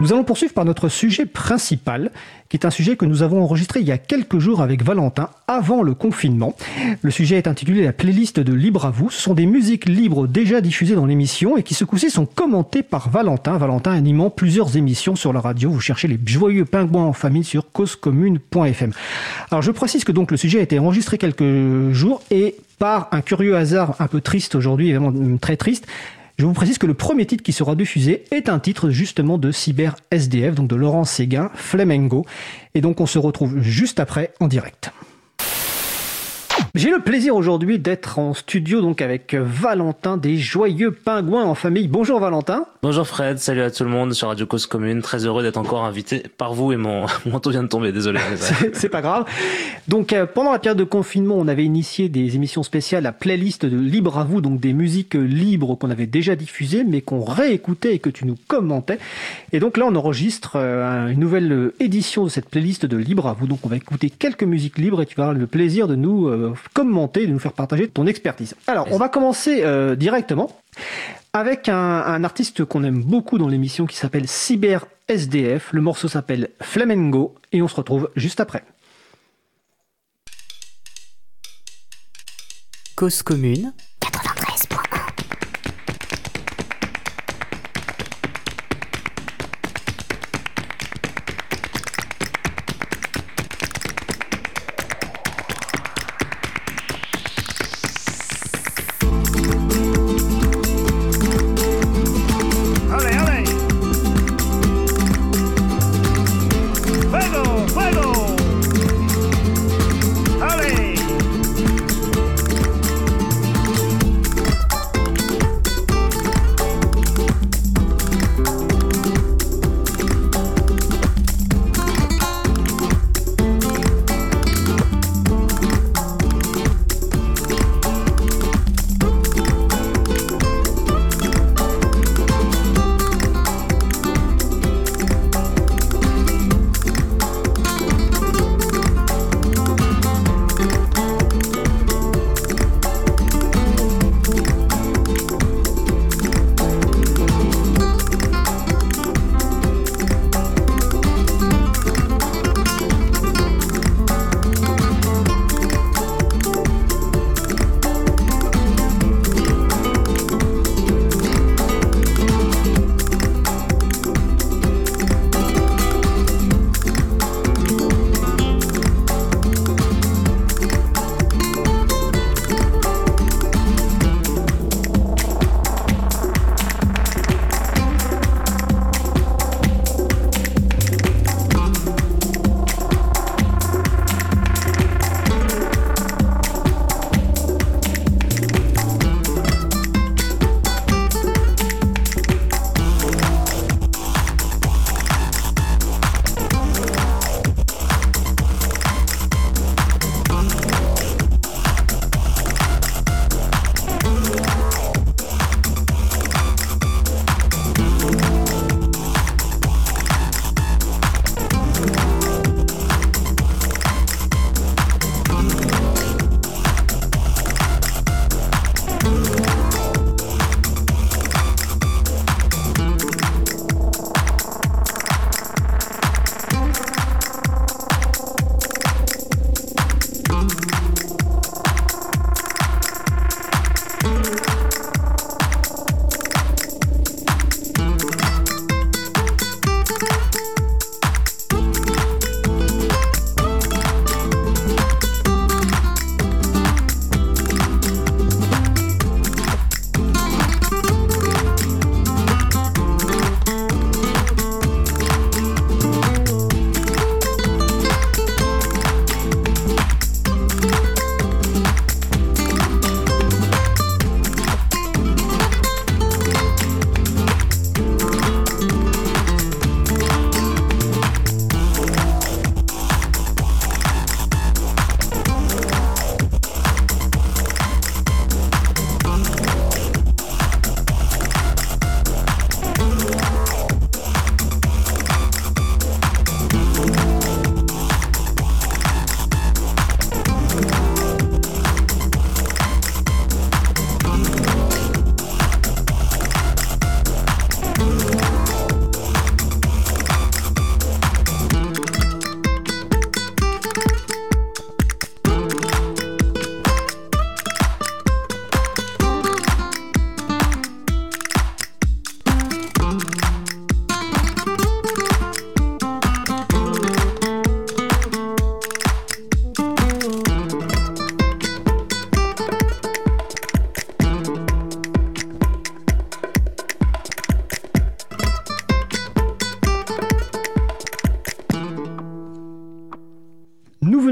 Nous allons poursuivre par notre sujet principal, qui est un sujet que nous avons enregistré il y a quelques jours avec Valentin, avant le confinement. Le sujet est intitulé La playlist de Libre à vous. Ce sont des musiques libres déjà diffusées dans l'émission et qui ce coup-ci sont commentées par Valentin. Valentin animant plusieurs émissions sur la radio. Vous cherchez les joyeux pingouins en famille sur causecommune.fm. Alors je précise que donc le sujet a été enregistré quelques jours et par un curieux hasard un peu triste aujourd'hui, évidemment très triste, je vous précise que le premier titre qui sera diffusé est un titre justement de Cyber SDF, donc de Laurent Séguin, Flamengo. Et donc on se retrouve juste après en direct. J'ai le plaisir aujourd'hui d'être en studio donc avec Valentin des Joyeux Pingouins en famille. Bonjour Valentin. Bonjour Fred, salut à tout le monde sur Radio Cause Commune. Très heureux d'être encore invité par vous et mon manteau vient de tomber, désolé. C'est pas grave. Donc euh, pendant la période de confinement, on avait initié des émissions spéciales, la playlist de Libre à vous, donc des musiques libres qu'on avait déjà diffusées mais qu'on réécoutait et que tu nous commentais. Et donc là, on enregistre euh, une nouvelle édition de cette playlist de Libre à vous. Donc on va écouter quelques musiques libres et tu vas avoir le plaisir de nous euh, commenter, de nous faire partager ton expertise. Alors, on va commencer euh, directement avec un, artiste qu'on aime beaucoup dans l'émission qui s'appelle Cyber SDF. Le morceau s'appelle Flamengo et on se retrouve juste après. Cause commune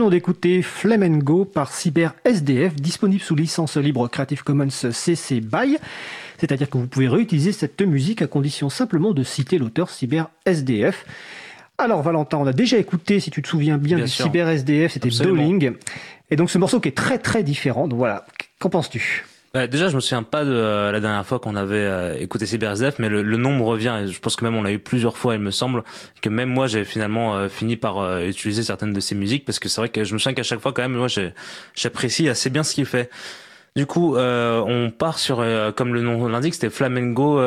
venons d'écouter Flamengo par Cyber SDF, disponible sous licence libre Creative Commons CC BY. C'est-à-dire que vous pouvez réutiliser cette musique à condition simplement de citer l'auteur Cyber SDF. Alors Valentin, on a déjà écouté, si tu te souviens bien, du Cyber SDF, c'était Doling. Et donc ce morceau qui est très très différent. Donc voilà, qu'en penses-tu? Bah, déjà, je me souviens pas de euh, la dernière fois qu'on avait euh, écouté CyberSDF, mais le, le, nombre revient. Et je pense que même on l'a eu plusieurs fois, il me semble, que même moi, j'ai finalement euh, fini par utiliser certaines de ses musiques, parce que c'est vrai que je me souviens qu'à chaque fois, quand même, moi, j'apprécie assez bien ce qu'il fait. Du coup, on part sur, comme le nom l'indique, c'était Flamengo,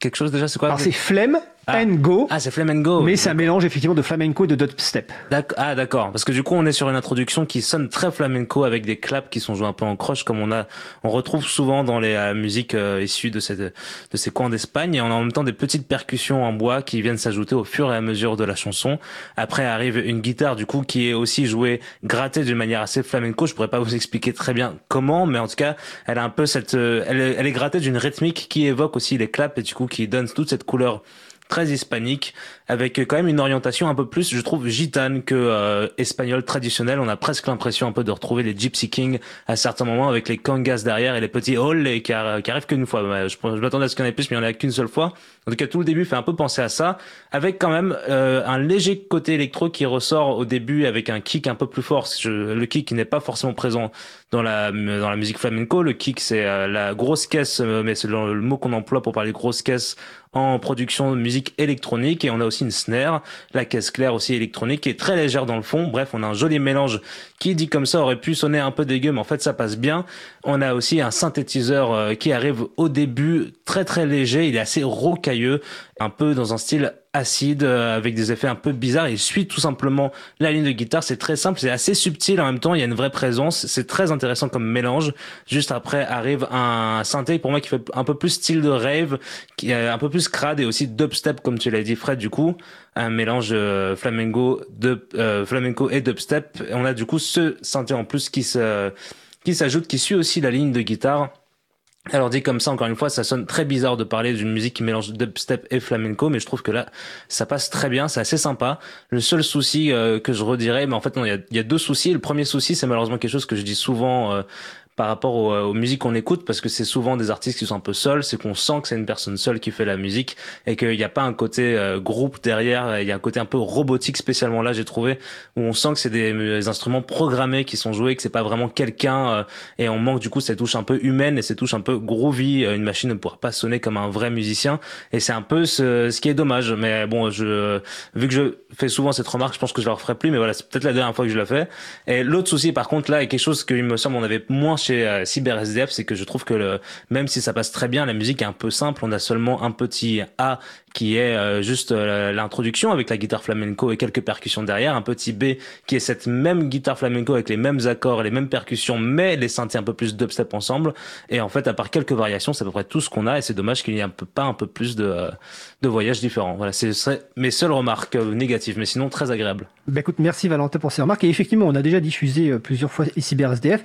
quelque chose déjà, c'est quoi? C'est Flemme ah. Go. Ah, c'est flamenco. Mais c'est un mélange effectivement de flamenco et de dubstep. Ah, d'accord. Parce que du coup, on est sur une introduction qui sonne très flamenco avec des claps qui sont joués un peu en croche, comme on a, on retrouve souvent dans les euh, musiques euh, issues de cette, de ces coins d'Espagne. Et on a en même temps des petites percussions en bois qui viennent s'ajouter au fur et à mesure de la chanson. Après arrive une guitare du coup qui est aussi jouée, grattée d'une manière assez flamenco. Je pourrais pas vous expliquer très bien comment, mais en tout cas, elle a un peu cette, euh, elle, elle est grattée d'une rythmique qui évoque aussi les claps et du coup qui donne toute cette couleur très hispanique, avec quand même une orientation un peu plus, je trouve, gitane que euh, espagnol traditionnel. On a presque l'impression un peu de retrouver les Gypsy Kings à certains moments, avec les congas derrière et les petits halls qui, qui arrivent qu'une fois. Je, je m'attendais à ce qu'il y en ait plus, mais il n'y en a qu'une seule fois. En tout cas, tout le début fait un peu penser à ça, avec quand même euh, un léger côté électro qui ressort au début avec un kick un peu plus fort. le kick qui n'est pas forcément présent dans la dans la musique flamenco. Le kick, c'est euh, la grosse caisse, euh, mais c'est le, mot qu'on emploie pour parler grosse caisse en production de musique électronique. Et on a aussi une snare, la caisse claire aussi électronique, qui est très légère dans le fond. Bref, on a un joli mélange qui dit comme ça aurait pu sonner un peu dégueu, mais en fait ça passe bien. On a aussi un synthétiseur qui arrive au début très très léger. Il est assez rocailleux un peu dans un style acide, euh, avec des effets un peu bizarres. Il suit tout simplement la ligne de guitare. C'est très simple, c'est assez subtil en même temps. Il y a une vraie présence. C'est très intéressant comme mélange. Juste après arrive un synthé pour moi qui fait un peu plus style de rave, qui est un peu plus crade et aussi dubstep comme tu l'as dit Fred. Du coup, un mélange euh, flamenco, de, euh, flamenco et dubstep. on a du coup ce synthé en plus qui se qui s'ajoute, qui suit aussi la ligne de guitare alors dit comme ça, encore une fois, ça sonne très bizarre de parler d'une musique qui mélange dubstep et flamenco, mais je trouve que là, ça passe très bien, c'est assez sympa. Le seul souci euh, que je redirais, mais en fait non, il y a, y a, deux soucis. Le premier souci, c'est malheureusement quelque chose que je dis souvent euh, par rapport aux, aux musiques qu'on écoute parce que c'est souvent des artistes qui sont un peu seuls, c'est qu'on sent que c'est une personne seule qui fait la musique et qu'il n'y a pas un côté euh, groupe derrière, il y a un côté un peu robotique spécialement là j'ai trouvé où on sent que c'est des, instruments programmés qui sont joués, que c'est pas vraiment quelqu'un euh, et on manque du coup cette touche un peu humaine et cette touche un peu groovy, euh, une machine ne pourra pas sonner comme un vrai musicien et c'est un peu ce, ce qui est dommage mais bon je vu que je fais souvent cette remarque, je pense que je la referai plus mais voilà, c'est peut-être la dernière fois que je la fais. Et l'autre souci par contre là est quelque chose que il me semble on avait moins chez euh, CyberSDF, c'est que je trouve que même si ça passe très bien, la musique est un peu simple. On a seulement un petit A qui est euh, juste euh, l'introduction avec la guitare flamenco et quelques percussions derrière, un petit B qui est cette même guitare flamenco avec les mêmes accords, les mêmes percussions, mais les synthés un peu plus dubstep ensemble. Et en fait, à part quelques variations, c'est à peu près tout ce qu'on a. Et c'est dommage qu'il n'y ait un peu, pas un peu plus de, de voyages différents. Voilà, c'est mes seules remarques négatives, mais sinon très agréable. Bah écoute, merci Valentin pour ces remarques. Et effectivement, on a déjà diffusé plusieurs fois CyberSDF.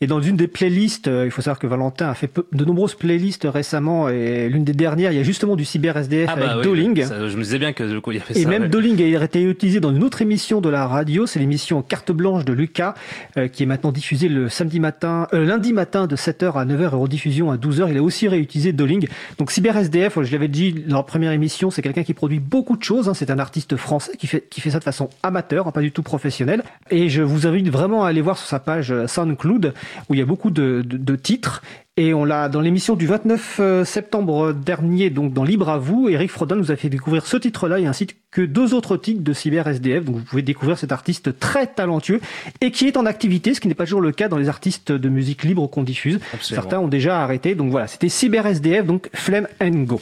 Et dans une des playlists, il faut savoir que Valentin a fait de nombreuses playlists récemment. Et l'une des dernières, il y a justement du CyberSDF ah bah avec Doling. je me disais bien que du coup, il y avait et ça. Et même Doling a été utilisé dans une autre émission de la radio. C'est l'émission Carte Blanche de Lucas, euh, qui est maintenant diffusée le samedi matin, euh, lundi matin de 7h à 9h et rediffusion à 12h. Il a aussi réutilisé Doling. Donc CyberSDF, je l'avais dit dans la première émission, c'est quelqu'un qui produit beaucoup de choses. Hein. C'est un artiste français qui fait, qui fait ça de façon amateur, hein, pas du tout professionnelle. Et je vous invite vraiment à aller voir sur sa page euh, SoundCloud, où il y a beaucoup de, de, de titres. Et on l'a dans l'émission du 29 euh, septembre dernier, donc dans Libre à vous, Eric Frodin nous a fait découvrir ce titre-là et ainsi que deux autres titres de Cyber SDF. Donc vous pouvez découvrir cet artiste très talentueux et qui est en activité, ce qui n'est pas toujours le cas dans les artistes de musique libre qu'on diffuse. Certains ont déjà arrêté. Donc voilà, c'était Cyber SDF, donc Flemme and Go.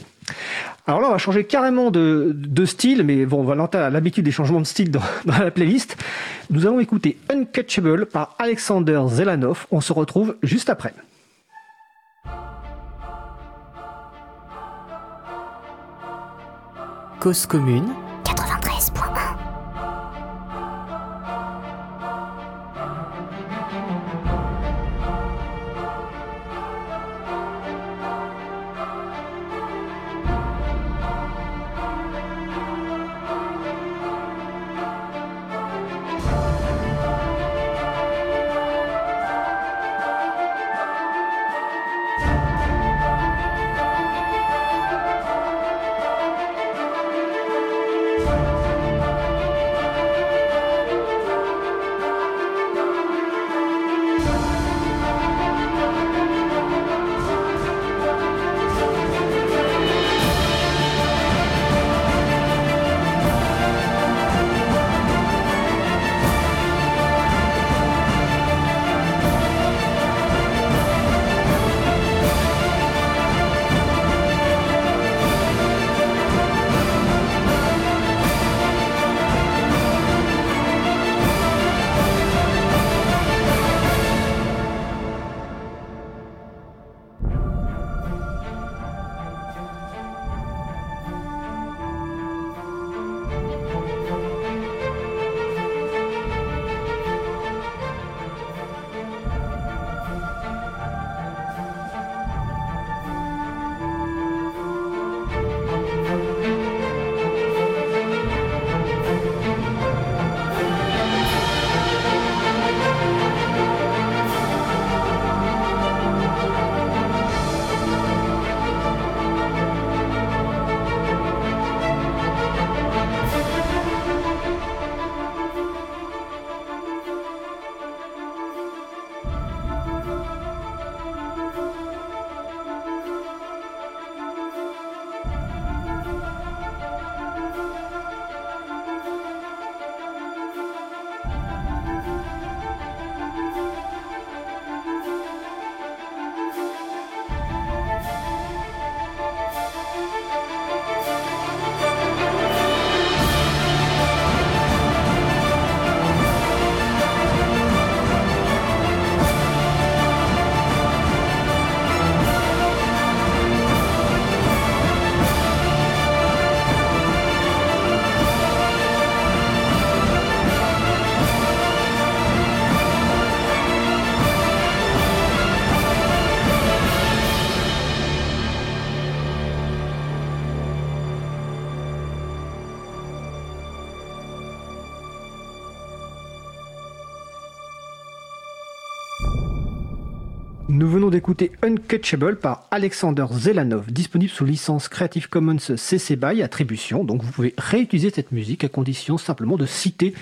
Alors là, on va changer carrément de, de style, mais bon, Valentin a l'habitude des changements de style dans, dans, la playlist. Nous allons écouter Uncatchable par Alexander Zelanov. On se retrouve juste après. Cause commune Nous venons d'écouter Uncatchable par Alexander Zelanov, disponible sous licence Creative Commons CC BY attribution. Donc vous pouvez réutiliser cette musique à condition simplement de citer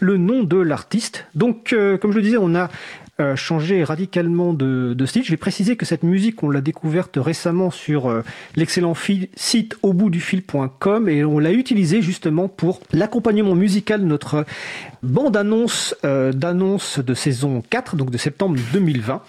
le nom de l'artiste. Donc euh, comme je le disais, on a euh, changé radicalement de, style. Je vais préciser que cette musique, on l'a découverte récemment sur euh, l'excellent site au bout du fil.com et on l'a utilisée justement pour l'accompagnement musical de notre bande-annonce euh, d'annonce de saison 4, donc de septembre 2020.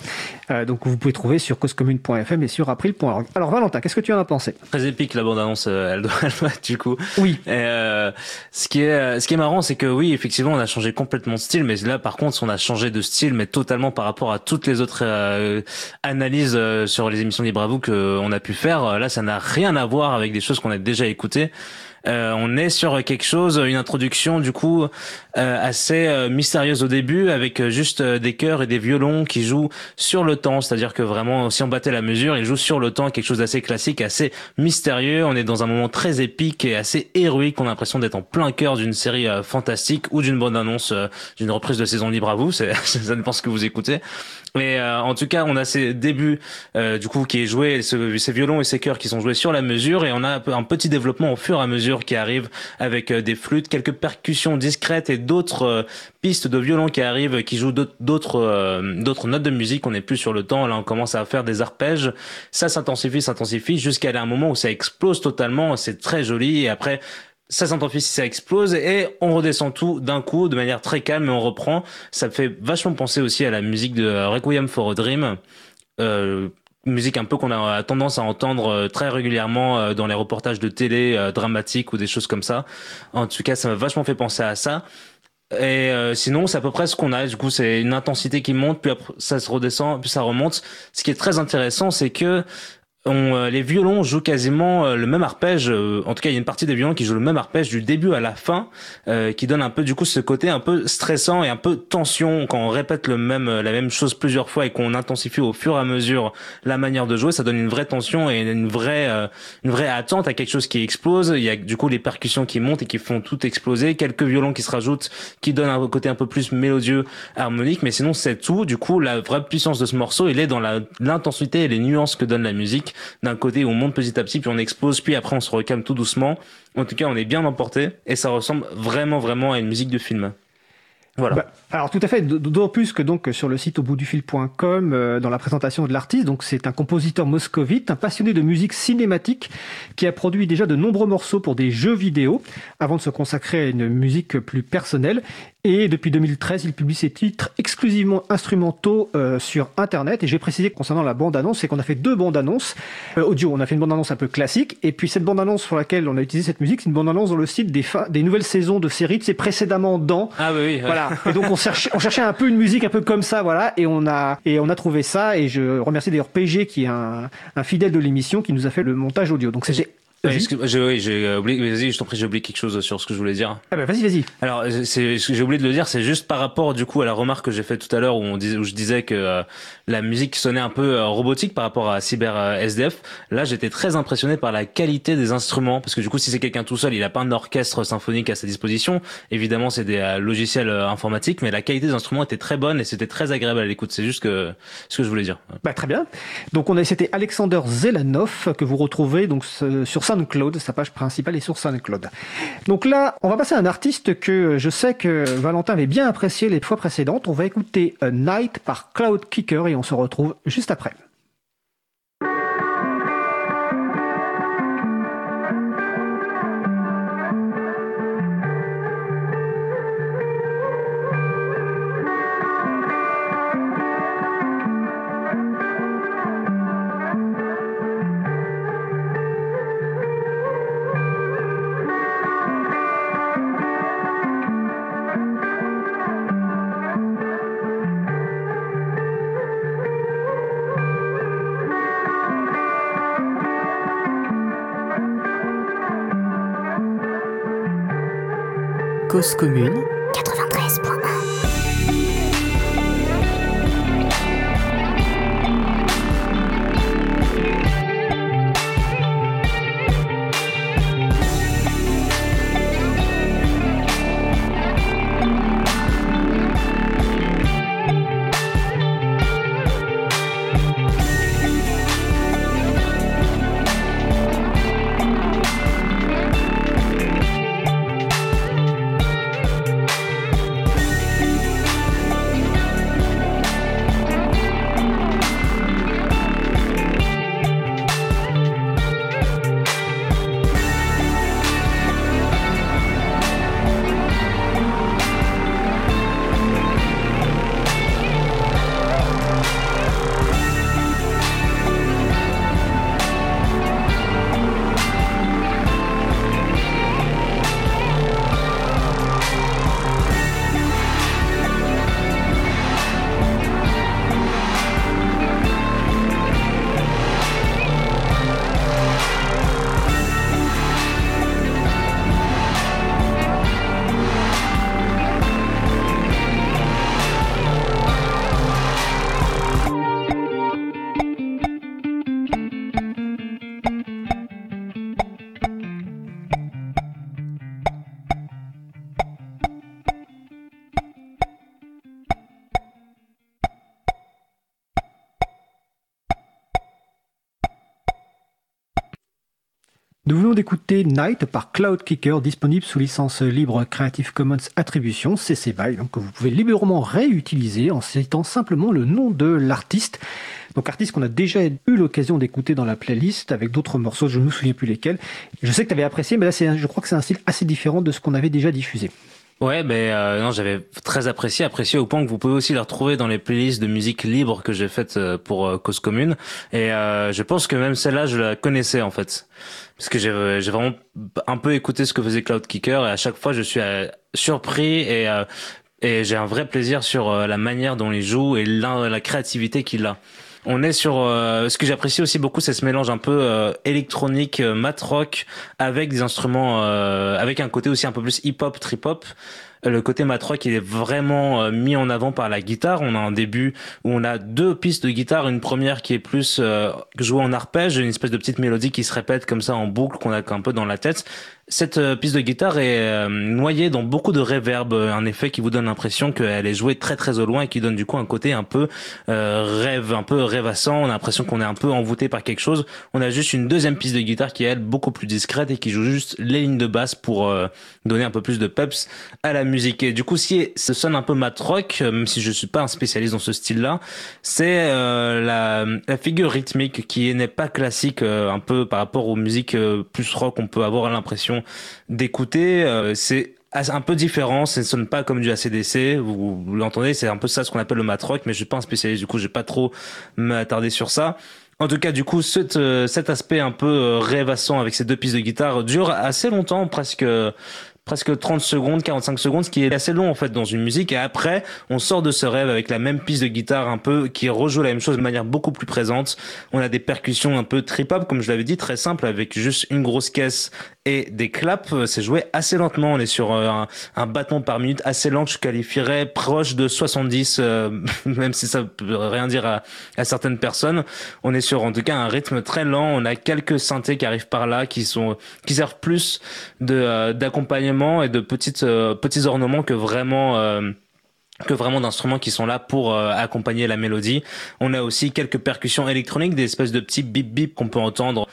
Euh, donc vous pouvez trouver sur causecommune.fm et sur april.org. Alors Valentin, qu'est-ce que tu en as pensé? Très épique la bande-annonce, euh, elle, doit, être du coup. Oui. Et, euh, ce qui est ce qui est marrant, c'est que oui, effectivement, on a changé complètement de style, mais là par contre, on a changé de style, mais totalement par rapport à toutes les autres euh, analyses euh, sur les émissions Libre à vous qu'on a pu faire. Là, ça n'a rien à voir avec des choses qu'on a déjà écoutées. Euh, on est sur quelque chose, une introduction du coup euh, assez euh, mystérieuse au début, avec juste des chœurs et des violons qui jouent sur le temps. C'est-à-dire que vraiment, si on battait la mesure, ils jouent sur le temps, quelque chose d'assez classique, assez mystérieux. On est dans un moment très épique et assez héroïque. On a l'impression d'être en plein cœur d'une série fantastique ou d'une bonne annonce d'une reprise de saison libre à vous. Ça dépend ce que vous écoutez. Mais en tout cas, on a ces débuts du coup qui est joué, ces violons et ces chœurs qui sont joués sur la mesure, et on a un petit développement au fur et à mesure qui arrive avec euh, des flûtes, quelques percussions discrètes et d'autres euh, pistes de violon qui arrivent, qui jouent d'autres euh, d'autres notes de musique. On n'est plus sur le temps. Là, on commence à faire des arpèges. Ça s'intensifie, s'intensifie jusqu'à un moment où ça explose totalement. C'est très joli. Et après, ça s'intensifie, ça explose et on redescend tout d'un coup de manière très calme et on reprend. Ça me fait vachement penser aussi à la musique de Requiem for a Dream. Euh, musique un peu qu'on a tendance à entendre euh, très régulièrement euh, dans les reportages de télé euh, dramatiques ou des choses comme ça. En tout cas, ça m'a vachement fait penser à ça. Et sinon, c'est à peu près ce qu'on a. Du coup, c'est une intensité qui monte, puis après, ça se redescend, puis ça remonte. Ce qui est très intéressant, c'est que on, euh, les violons jouent quasiment euh, le même arpège. Euh, en tout cas, il y a une partie des violons qui jouent le même arpège du début à la fin, qui donne un peu du coup ce côté un peu stressant et un peu tension quand on répète le même la même chose plusieurs fois et qu'on intensifie au fur et à mesure la manière de jouer. Ça donne une vraie tension et une vraie une vraie attente à quelque chose qui explose. Il y a du coup les percussions qui montent et qui font tout exploser. Quelques violons qui se rajoutent, qui donnent un côté un peu plus mélodieux, harmonique. Mais sinon, c'est tout. Du coup, la vraie puissance de ce morceau, il est dans l'intensité et les nuances que donne la musique d'un côté où on monte petit à petit, puis on explose, puis après on se recalme tout doucement. En tout cas, on est bien emporté et ça ressemble vraiment, vraiment à une musique de film. Voilà. Bah, alors tout à fait, d'autant plus que donc sur le site au bout du fil.com, euh, dans la présentation de l'artiste, donc c'est un compositeur moscovite, un passionné de musique cinématique, qui a produit déjà de nombreux morceaux pour des jeux vidéo, avant de se consacrer à une musique plus personnelle. Et depuis 2013, il publie ses titres exclusivement instrumentaux euh, sur Internet. Et j'ai précisé concernant la bande-annonce, c'est qu'on a fait deux bandes-annonces euh, audio. On a fait une bande-annonce un peu classique, et puis cette bande-annonce sur laquelle on a utilisé cette musique, c'est une bande-annonce dans le site des, des nouvelles saisons de séries, c'est précédemment dans. Ah oui. oui. Voilà. Et donc on cherchait, on cherchait un peu une musique un peu comme ça, voilà. Et on a et on a trouvé ça. Et je remercie d'ailleurs PG qui est un, un fidèle de l'émission qui nous a fait le montage audio. Donc c'est j'ai j'ai oublié, vas-y, je t'en prie, j'ai oublié quelque chose sur ce que je voulais dire. Ah bah vas-y, vas-y. Alors, c'est, j'ai oublié de le dire, c'est juste par rapport du coup à la remarque que j'ai faite tout à l'heure où on disait, où je disais que euh, la musique sonnait un peu euh, robotique par rapport à Cyber euh, SDF. Là, j'étais très impressionné par la qualité des instruments parce que du coup, si c'est quelqu'un tout seul, il a pas un orchestre symphonique à sa disposition. Évidemment, c'est des logiciels informatiques, mais la qualité des instruments était très bonne et c'était très agréable à l'écoute. C'est juste que ce que je voulais dire. Bah très bien. Donc on a c'était Alexander Zelanov que vous retrouvez donc sur SoundCloud, sa page principale est sur SoundCloud. Donc là, on va passer à un artiste que je sais que Valentin avait bien apprécié les fois précédentes. On va écouter A Night par Cloud Kicker et on se retrouve juste après. Cause commune d'écouter Night par Cloud Kicker, disponible sous licence libre Creative Commons Attribution, CC BY, donc que vous pouvez librement réutiliser en citant simplement le nom de l'artiste. Donc artiste qu'on a déjà eu l'occasion d'écouter dans la playlist avec d'autres morceaux, je ne me souviens plus lesquels. Je sais que tu avais apprécié, mais là je crois que c'est un style assez différent de ce qu'on avait déjà diffusé. Ouais, mais euh, non, j'avais très apprécié, apprécié au point que vous pouvez aussi le retrouver dans les playlists de musique libre que j'ai faites euh, pour euh, Cause Commune. Et je pense que même celle-là, je la connaissais en fait, parce que j'ai j'ai vraiment un peu écouté ce que faisait Cloud Kicker et à chaque fois, je suis surpris et et j'ai un vrai plaisir sur la manière dont il joue et la créativité qu'il a. On est sur euh, ce que j'apprécie aussi beaucoup, c'est ce mélange un peu euh, électronique, euh, mat rock, avec des instruments, avec un côté aussi un peu plus hip hop, trip hop. le côté matrock il est vraiment euh, mis en avant par la guitare. On a un début où on a deux pistes de guitare, une première qui est plus euh, jouée en arpège, une espèce de petite mélodie qui se répète comme ça en boucle qu'on a un peu dans la tête, cette euh, piste de guitare est euh, noyée dans beaucoup de reverb, euh, un effet qui vous donne l'impression qu'elle est jouée très très au loin et qui donne du coup un côté un peu rêve, un peu rêvassant. On a l'impression qu'on est un peu envoûté par quelque chose. On a juste une deuxième piste de guitare qui est elle beaucoup plus discrète et qui joue juste les lignes de basse pour donner un peu plus de peps à la musique. Et du coup, si ce sonne un peu mat rock, même si je suis pas un spécialiste dans ce style-là, c'est la, la, figure rythmique qui n'est pas classique un peu par rapport aux musiques plus rock. On peut avoir l'impression d'écouter. Euh, c'est un peu différent, ça ne sonne pas comme du ACDC, vous, l'entendez, c'est un peu ça ce qu'on appelle le mat rock, mais je suis pas un spécialiste, du coup je vais pas trop m'attarder sur ça. En tout cas, du coup, cet, euh, cet aspect un peu euh, rêvassant avec ces deux pistes de guitare dure assez longtemps, presque presque 30 secondes, 45 secondes, ce qui est assez long en fait dans une musique. Et après, on sort de ce rêve avec la même piste de guitare un peu qui rejoue la même chose de manière beaucoup plus présente. On a des percussions un peu trip-hop, comme je l'avais dit, très simple, avec juste une grosse caisse et des claps. C'est joué assez lentement. On est sur euh, un, un battement par minute assez lent que je qualifierais proche de 70, euh, même si ça peut rien dire à, à, certaines personnes. On est sur en tout cas un rythme très lent. On a quelques synthés qui arrivent par là, qui sont qui servent plus de euh, d'accompagnement et de petites euh, petits ornements que vraiment euh, que vraiment d'instruments qui sont là pour euh, accompagner la mélodie. On a aussi quelques percussions électroniques, des espèces de petits bip bip qu'on peut entendre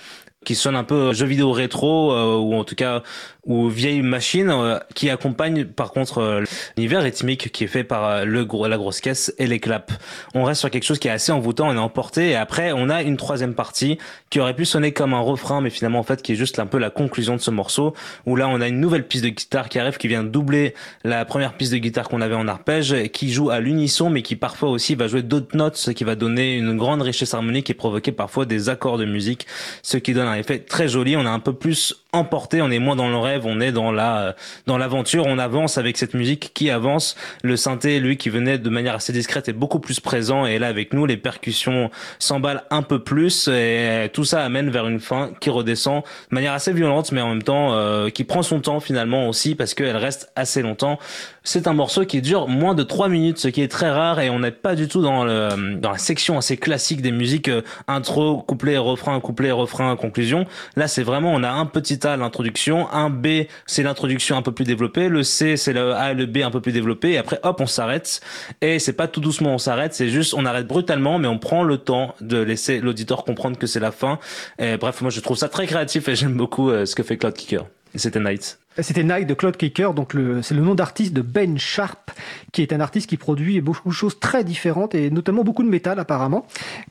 qui sonne un peu jeu vidéo rétro euh, ou en tout cas ou vieille machine euh, qui accompagne par contre euh, l'univers rythmique qui est fait par le gros la grosse caisse et les claps. On reste sur quelque chose qui est assez envoûtant, on est emporté et après on a une troisième partie qui aurait pu sonner comme un refrain mais finalement en fait qui est juste un peu la conclusion de ce morceau où là on a une nouvelle piste de guitare qui arrive qui vient doubler la première piste de guitare qu'on avait en arpège qui joue à l'unisson mais qui parfois aussi va jouer d'autres notes ce qui va donner une grande richesse harmonique et provoquer parfois des accords de musique ce qui donne un effet très joli. On est un peu plus emporté, on est moins dans le rêve, on est dans la dans l'aventure, on avance avec cette musique qui avance. Le synthé, lui, qui venait de manière assez discrète, est beaucoup plus présent et là avec nous, les percussions s'emballent un peu plus et tout ça amène vers une fin qui redescend de manière assez violente, mais en même temps euh, qui prend son temps finalement aussi parce qu'elle reste assez longtemps. C'est un morceau qui dure moins de 3 minutes, ce qui est très rare et on n'est pas du tout dans le dans la section assez classique des musiques euh, intro, couplet, refrain, couplet, refrain, conclusion. Là, c'est vraiment on a un petit l'introduction, un B c'est l'introduction un peu plus développée, le C c'est le A et le B un peu plus développé, et après hop on s'arrête, et c'est pas tout doucement on s'arrête, c'est juste on arrête brutalement, mais on prend le temps de laisser l'auditeur comprendre que c'est la fin. Et bref, moi je trouve ça très créatif et j'aime beaucoup euh, ce que fait Cloud Kicker. C'était Night. C'était Night de Claude Kicker, donc c'est le nom d'artiste de Ben Sharp, qui est un artiste qui produit beaucoup de choses très différentes et notamment beaucoup de métal apparemment.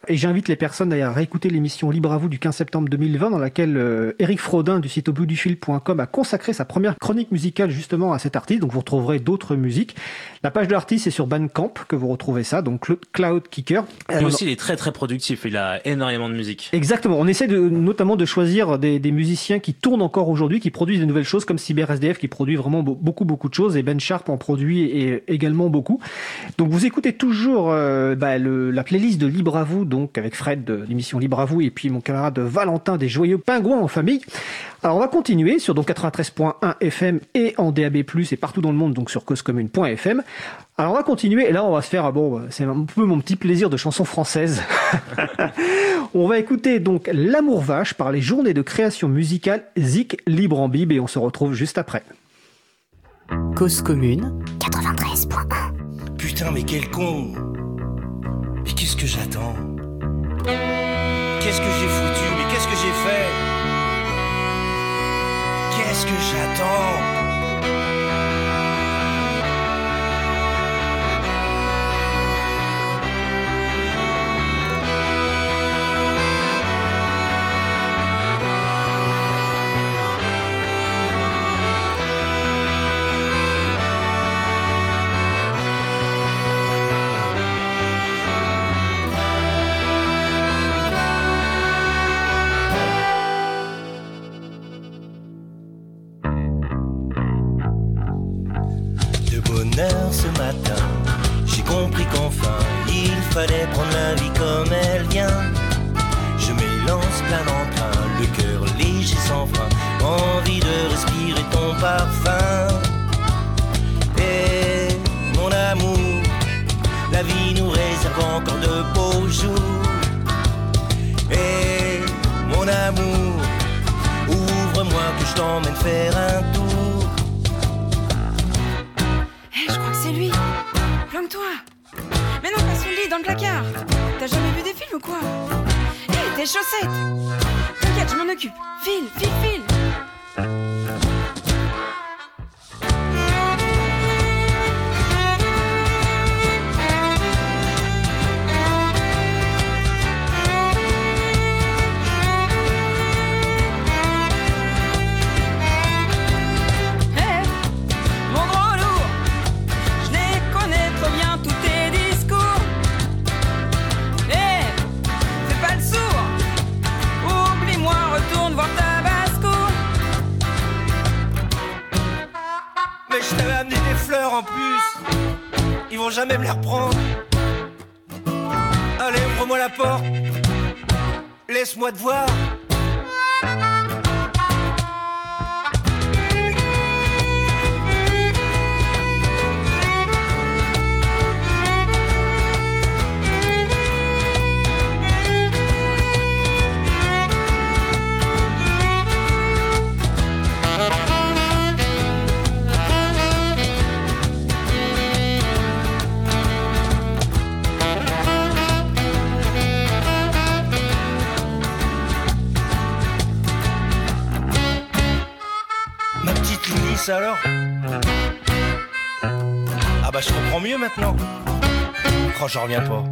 Et j'invite les personnes à réécouter l'émission Libre à vous du 15 septembre 2020 dans laquelle euh, Eric Frodin du site au bout du fil.com a consacré sa première chronique musicale justement à cet artiste. Donc vous retrouverez d'autres musiques. La page de l'artiste est sur Bandcamp que vous retrouvez ça, donc Cloud Kicker. Et aussi il est très très productif, il a énormément de musique. Exactement, on essaie de, notamment de choisir des, des musiciens qui tournent encore aujourd'hui, qui produisent de nouvelles choses comme si SDF qui produit vraiment beaucoup beaucoup de choses et Ben Sharp en produit également beaucoup. Donc vous écoutez toujours euh, bah, la playlist de Libre à vous, donc avec Fred de l'émission Libre à vous et puis mon camarade Valentin des Joyeux Pingouins en famille. Alors on va continuer sur donc 93.1 FM et en DAB+ et partout dans le monde donc sur causecommune.fm. Alors on va continuer et là on va se faire bon c'est un peu mon petit plaisir de chanson française. on va écouter donc L'amour vache par les journées de création musicale Zik Libre en Bib et on se retrouve juste après. Cause commune. 93.1 Putain mais quel con. Mais qu'est-ce que j'attends? Qu'est-ce que j'ai foutu? Mais qu'est-ce que j'ai fait? Qu'est-ce que j'attends? j'ai compris qu'enfin il fallait prendre la vie comme elle vient. Je m'élance plein d'emprunt, le cœur léger sans frein, envie de respirer ton parfum. Et mon amour, la vie nous réserve encore de beaux jours. Et mon amour, ouvre-moi que je t'emmène faire un Tes chaussettes. T'inquiète, je m'en occupe. Laisse-moi te voir. Oh j'en reviens pas.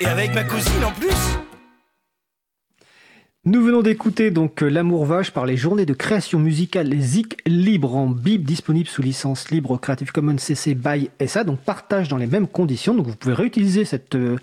Et avec ma cousine en plus Nous venons d'écouter donc euh, L'amour vache par les journées de création musicale Zik libre en bib disponible sous licence libre Creative Commons CC by SA donc partage dans les mêmes conditions donc vous pouvez réutiliser euh,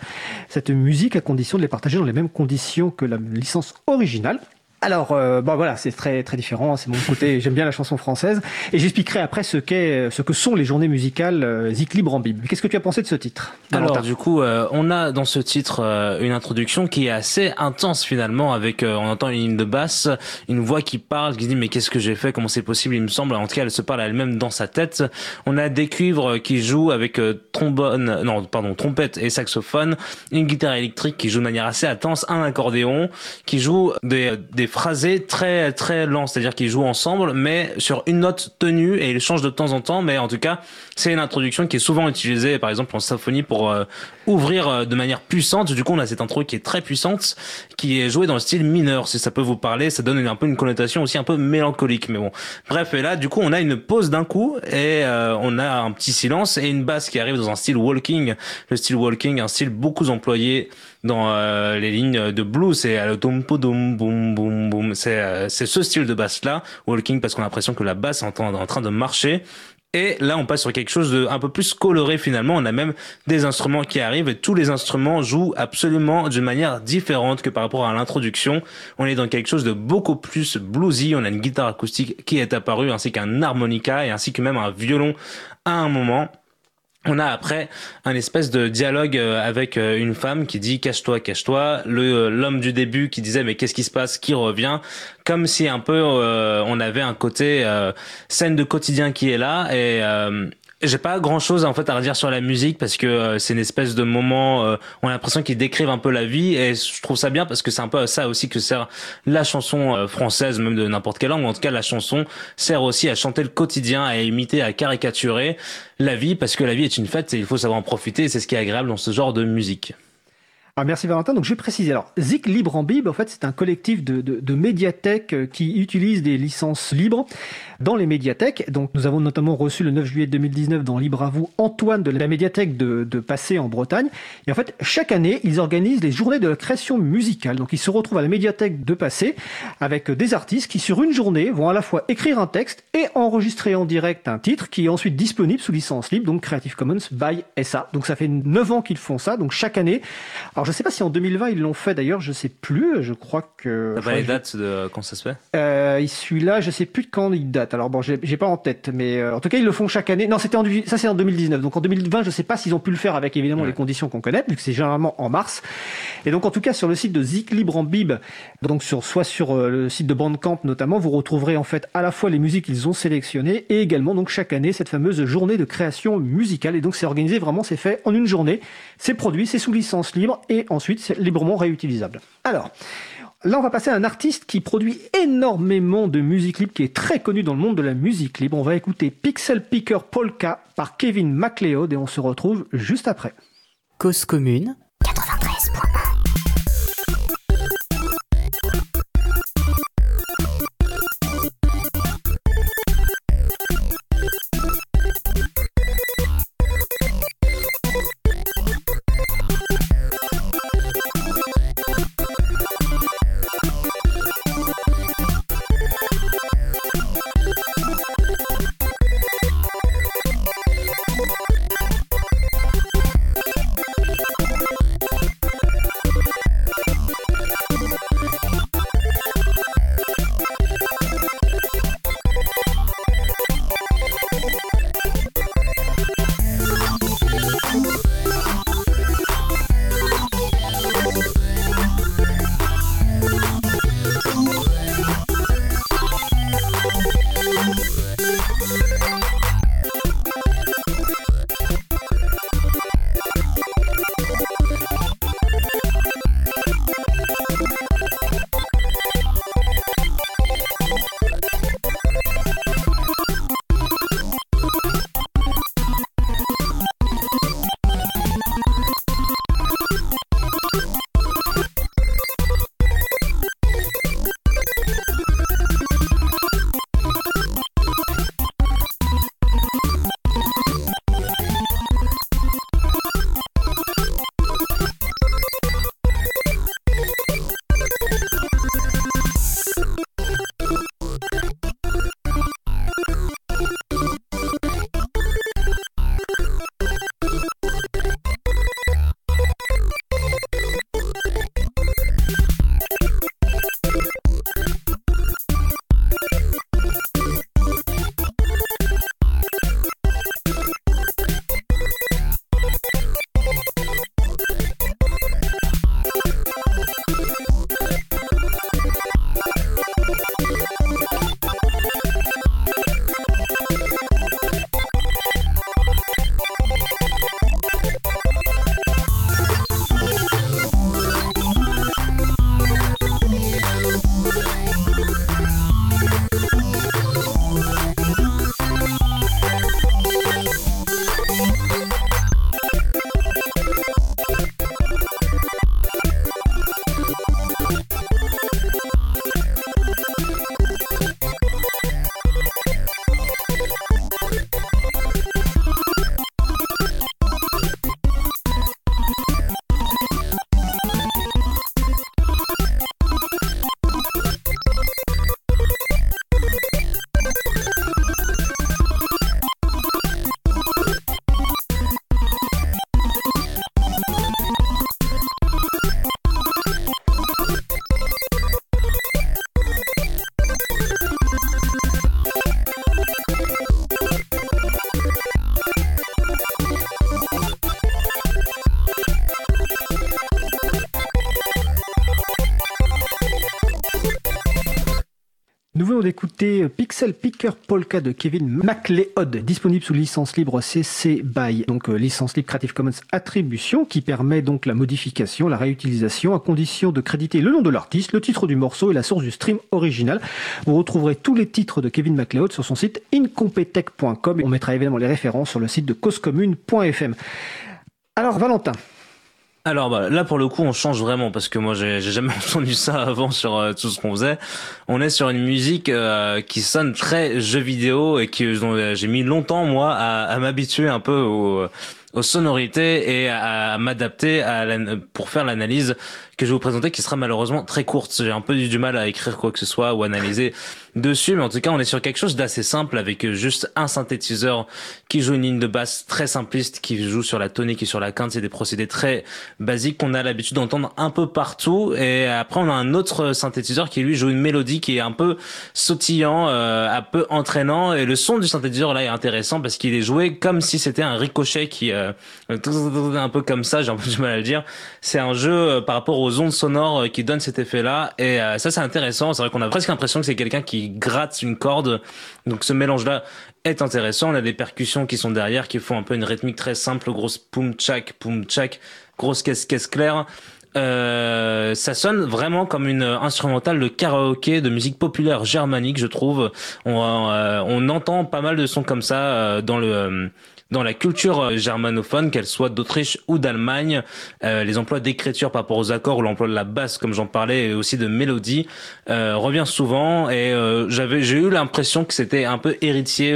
cette musique à condition de les partager dans les mêmes conditions que la licence originale. Alors, euh, bon voilà, c'est très très différent. C'est mon côté. J'aime bien la chanson française, et j'expliquerai après ce qu'est, ce que sont les journées musicales euh, Zik libre en bib. Qu'est-ce que tu as pensé de ce titre Alors du coup, euh, on a dans ce titre euh, une introduction qui est assez intense finalement, avec euh, on entend une ligne de basse, une voix qui parle, qui dit mais qu'est-ce que j'ai fait, comment c'est possible, il me semble. En tout cas, elle se parle à elle-même dans sa tête. On a des cuivres qui jouent avec euh, trombone, non pardon, trompette et saxophone, une guitare électrique qui joue de manière assez intense, un accordéon qui joue des des phrasés très très lents, c'est-à-dire qu'ils jouent ensemble mais sur une note tenue et ils changent de temps en temps, mais en tout cas c'est une introduction qui est souvent utilisée par exemple en symphonie pour euh, ouvrir euh, de manière puissante. Du coup, on a cette intro qui est très puissante, qui est jouée dans le style mineur. Si ça peut vous parler, ça donne un peu une connotation aussi un peu mélancolique. Mais bon, bref. Et là, du coup, on a une pause d'un coup et euh, on a un petit silence et une basse qui arrive dans un style walking. Le style walking, un style beaucoup employé dans euh, les lignes de blues. C'est boum. C'est euh, c'est ce style de basse là, walking, parce qu'on a l'impression que la basse est en train de marcher. Et là, on passe sur quelque chose de un peu plus coloré finalement. On a même des instruments qui arrivent et tous les instruments jouent absolument d'une manière différente que par rapport à l'introduction. On est dans quelque chose de beaucoup plus bluesy. On a une guitare acoustique qui est apparue ainsi qu'un harmonica et ainsi que même un violon à un moment. On a après un espèce de dialogue euh, avec euh, une femme qui dit cache-toi, cache-toi. Le euh, l'homme du début qui disait mais qu'est-ce qui se passe, qui revient, comme si un peu on avait un côté scène de quotidien qui est là et euh, j'ai pas grand chose en fait à redire sur la musique parce que euh, c'est une espèce de moment euh, on a l'impression qu'ils décrivent un peu la vie et je trouve ça bien parce que c'est un peu ça aussi que sert la chanson euh, française même de n'importe quelle langue en tout cas la chanson sert aussi à chanter le quotidien à imiter à caricaturer la vie parce que la vie est une fête et il faut savoir en profiter c'est ce qui est agréable dans ce genre de musique. Ah, merci Valentin. Donc je vais préciser. Alors Zik Libre en Bib, en fait, c'est un collectif de, de, de médiathèques euh, qui utilise des licences libres dans les médiathèques. Donc nous avons notamment reçu le 9 juillet 2019 dans Libre à vous Antoine de la médiathèque de, de Passé en Bretagne. Et en fait, chaque année, ils organisent les journées de la création musicale. Donc ils se retrouvent à la médiathèque de Passé avec des artistes qui sur une journée vont à la fois écrire un texte et enregistrer en direct un titre qui est ensuite disponible sous licence libre, donc Creative Commons by SA. Donc ça fait 9 ans qu'ils font ça. Donc chaque année, alors je sais pas si en 2020 ils l'ont fait d'ailleurs, je sais plus. Je crois que. T'as pas les dates de quand ça se fait? Euh, Celui-là, je sais plus de quand il date. Alors bon, j'ai pas en tête, mais euh, en tout cas ils le font chaque année. Non, c'était en ça c'est en 2019. Donc en 2020, je sais pas s'ils ont pu le faire avec évidemment les conditions qu'on connaît, vu que c'est généralement en mars. Et donc en tout cas sur le site de Zik Libre en Bib, donc sur soit sur euh, le site de Bandcamp notamment, vous retrouverez en fait à la fois les musiques qu'ils ont sélectionnées et également donc chaque année cette fameuse journée de création musicale. Et donc c'est organisé vraiment, c'est fait en une journée. C'est produit, c'est sous licence libre et ensuite c'est librement réutilisable. Alors. Là, on va passer à un artiste qui produit énormément de musique libre, qui est très connu dans le monde de la musique libre. On va écouter Pixel Picker Polka par Kevin MacLeod et on se retrouve juste après. Cause commune d'écouter Pixel Picker Polka de Kevin MacLeod, disponible sous licence libre CC BY, donc euh, licence libre Creative Commons Attribution, qui permet donc la modification, la réutilisation, à condition de créditer le nom de l'artiste, le titre du morceau et la source du stream original. Vous retrouverez tous les titres de Kevin MacLeod sur son site incompetech.com. On mettra évidemment les références sur le site de causecommune.fm. Alors Valentin, alors bah, là pour le coup on change vraiment parce que moi j'ai jamais entendu ça avant sur euh, tout ce qu'on faisait. On est sur une musique euh, qui sonne très jeu vidéo et que j'ai mis longtemps moi à, à m'habituer un peu aux, sonorités et à, m'adapter à pour faire l'analyse que je vais vous présenter qui sera malheureusement très courte. J'ai un peu du mal à écrire quoi que ce soit ou analyser dessus, mais en tout cas, on est sur quelque chose d'assez simple avec juste un synthétiseur qui joue une ligne de basse très simpliste, qui joue sur la tonique et sur la quinte. C'est des procédés très basiques qu'on a l'habitude d'entendre un peu partout. Et après, on a un autre synthétiseur qui lui joue une mélodie qui est un peu sautillant, euh, un peu entraînant. Et le son du synthétiseur là est intéressant parce qu'il est joué comme si c'était un ricochet qui euh, un peu comme ça. J'ai un peu du mal à le dire. C'est un jeu euh, par rapport aux ondes sonores qui donne cet effet-là. Et ça, c'est intéressant. C'est vrai qu'on a presque l'impression que c'est quelqu'un qui gratte une corde. Donc ce mélange-là est intéressant. On a des percussions qui sont derrière, qui font un peu une rythmique très simple, grosse poum tchak, poum tchak, grosse caisse caisse claire. Euh, ça sonne vraiment comme une instrumentale de karaoké de musique populaire germanique, je trouve. On, euh, on entend pas mal de sons comme ça euh, dans le dans la culture euh, germanophone, qu'elle soit d'Autriche ou d'Allemagne, euh, les emplois d'écriture par rapport aux accords ou l'emploi de la basse, comme j'en parlais, et aussi de mélodie, euh, revient souvent. Et j'avais, j'ai eu l'impression que c'était un peu héritier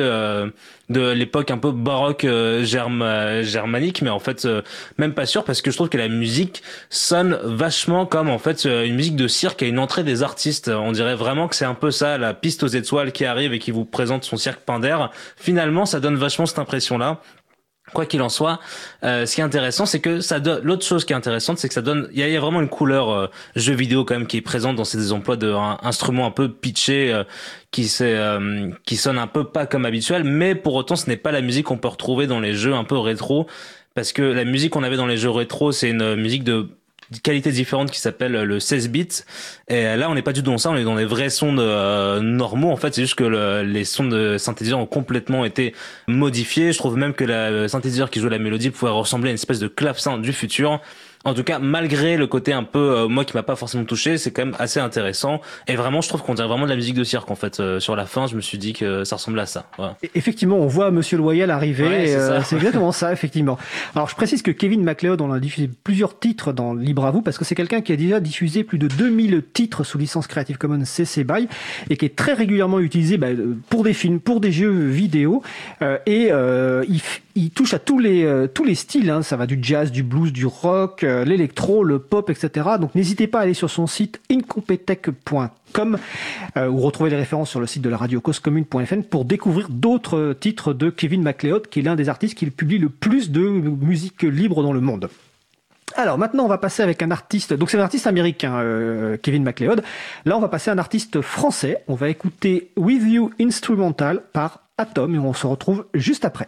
de l'époque un peu baroque euh, germanique mais en fait euh, même pas sûr parce que je trouve que la musique sonne vachement comme en fait euh, une musique de cirque à une entrée des artistes. On dirait vraiment que c'est un peu ça la piste aux étoiles qui arrive et qui vous présente son cirque Pinder. Finalement ça donne vachement cette impression là Quoi qu'il en soit, euh, ce qui est intéressant, c'est que ça donne. L'autre chose qui est intéressante, c'est que ça donne. Il y a, vraiment une couleur euh, jeu vidéo quand même qui est présente dans ces emplois d'instruments un, peu pitchés, euh, qui qui sonne un peu pas comme habituel, mais pour autant, ce n'est pas la musique qu'on peut retrouver dans les jeux un peu rétro, parce que la musique qu'on avait dans les jeux rétro, c'est une musique de qualité différente qui s'appelle le 16 bits. Et là, on n'est pas du tout dans ça, on est dans des vrais sons euh, normaux. En fait, c'est juste que le, les sons de synthétiseur ont complètement été modifiés. Je trouve même que la synthétiseur qui joue la mélodie pouvait ressembler à une espèce de clavecin du futur. En tout cas, malgré le côté un peu euh, moi qui m'a pas forcément touché, c'est quand même assez intéressant. Et vraiment, je trouve qu'on dirait vraiment de la musique de cirque en fait. Euh, sur la fin, je me suis dit que ça ressemble à ça. Voilà. Effectivement, on voit Monsieur Loyal arriver. Euh, c'est exactement ça, effectivement. Alors, je précise que Kevin MacLeod, on a diffusé plusieurs titres dans Libre à vous parce que c'est quelqu'un qui a déjà diffusé plus de 2000 titres sous licence Creative Commons CC BY et qui est très régulièrement utilisé bah, pour des films, pour des jeux vidéo. et il, il, touche à tous les tous les styles. Hein. Ça va du jazz, du blues, du rock euh, l'électro, le pop, etc. Donc n'hésitez pas à aller sur son site incompetech.com euh, ou retrouver les références sur le site de la radio causecommune.fm pour découvrir d'autres titres de Kevin MacLeod, qui est l'un des artistes qui publie le plus de musique libre dans le monde. Alors maintenant, on va passer avec un artiste. Donc c'est un artiste américain, euh, Kevin MacLeod. Là, on va passer à un artiste français. On va écouter With You Instrumental par Atom et on se retrouve juste après.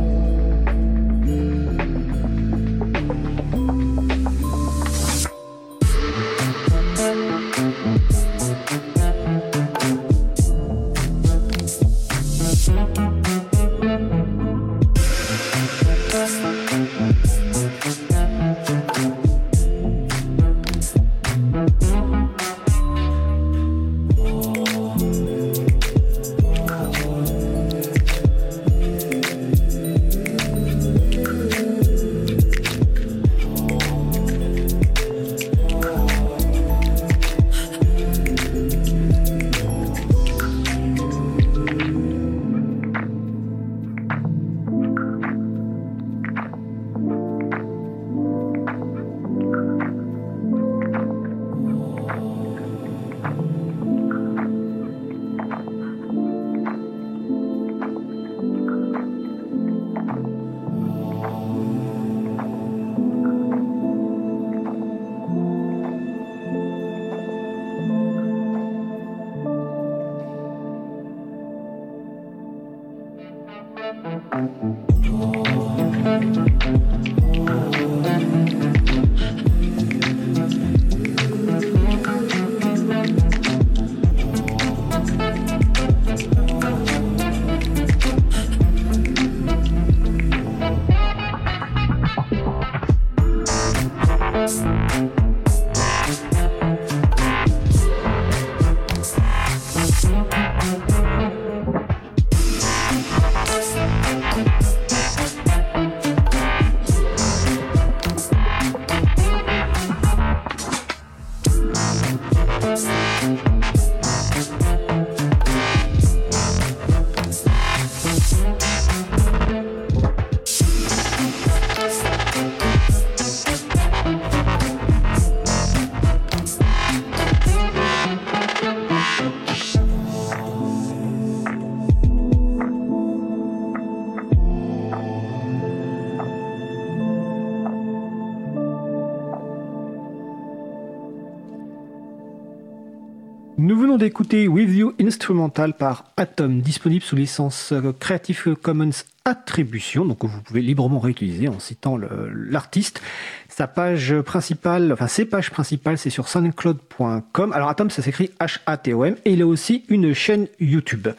venons d'écouter With You Instrumental par Atom, disponible sous licence euh, Creative Commons Attribution, donc vous pouvez librement réutiliser en citant l'artiste. Sa page principale, enfin ses pages principales, c'est sur soundcloud.com. Alors Atom, ça s'écrit H-A-T-O-M, et il a aussi une chaîne YouTube.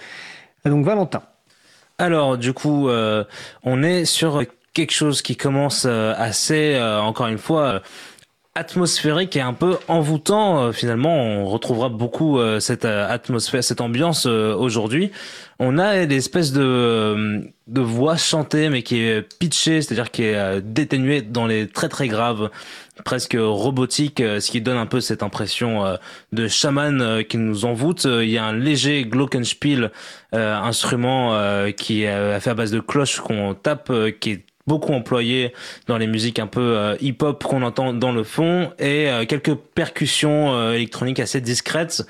Donc Valentin. Alors du coup, euh, on est sur quelque chose qui commence euh, assez, encore une fois, atmosphérique et un peu envoûtant. Euh, finalement, on retrouvera beaucoup euh, cette euh, atmosphère, cette ambiance aujourd'hui. On a l'espèce de de voix chantée mais qui est pitchée, c'est-à-dire qui est déténuée dans les très très graves, presque robotique, ce qui donne un peu cette impression de chaman qui nous envoûte. Il y a un léger glockenspiel, instrument qui est fait à base de cloches qu'on tape, qui est beaucoup employé dans les musiques un peu euh, hip-hop qu'on entend dans le fond et euh, quelques percussions euh, électroniques assez discrètes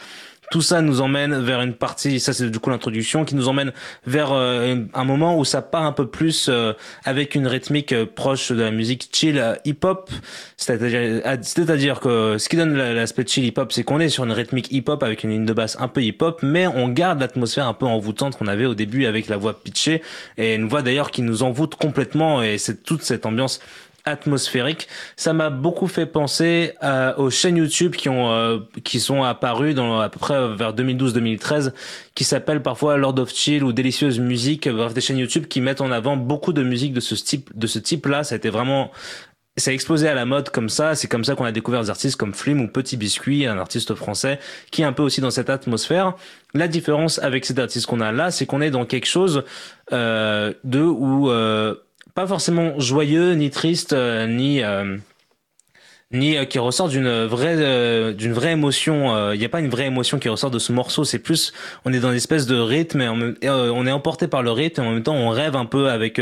tout ça nous emmène vers une partie, ça c'est du coup l'introduction, qui nous emmène vers euh, un moment où ça part un peu plus euh, avec une rythmique euh, proche de la musique chill hip-hop. C'est-à-dire que ce qui donne l'aspect chill hip-hop, c'est qu'on est sur une rythmique hip-hop avec une ligne de basse un peu hip-hop, mais on garde l'atmosphère un peu envoûtante qu'on avait au début avec la voix pitchée et une voix d'ailleurs qui nous envoûte complètement et c'est toute cette ambiance atmosphérique. Ça m'a beaucoup fait penser euh, aux chaînes YouTube qui ont euh, qui sont apparues dans à peu près vers 2012-2013, qui s'appellent parfois Lord of Chill ou Délicieuse Musique, bref des chaînes YouTube qui mettent en avant beaucoup de musique de ce type de ce type là. Ça a été vraiment ça a explosé à la mode comme ça. C'est comme ça qu'on a découvert des artistes comme Flim ou Petit Biscuit, un artiste français qui est un peu aussi dans cette atmosphère. La différence avec cet artiste qu'on a là, c'est qu'on est dans quelque chose euh, de où euh, pas forcément joyeux, ni triste, euh, ni euh, ni euh, qui ressort d'une vraie euh, d'une vraie émotion. Il euh, n'y a pas une vraie émotion qui ressort de ce morceau. C'est plus, on est dans une espèce de rythme et, on, est emporté par le rythme et en même temps on rêve un peu avec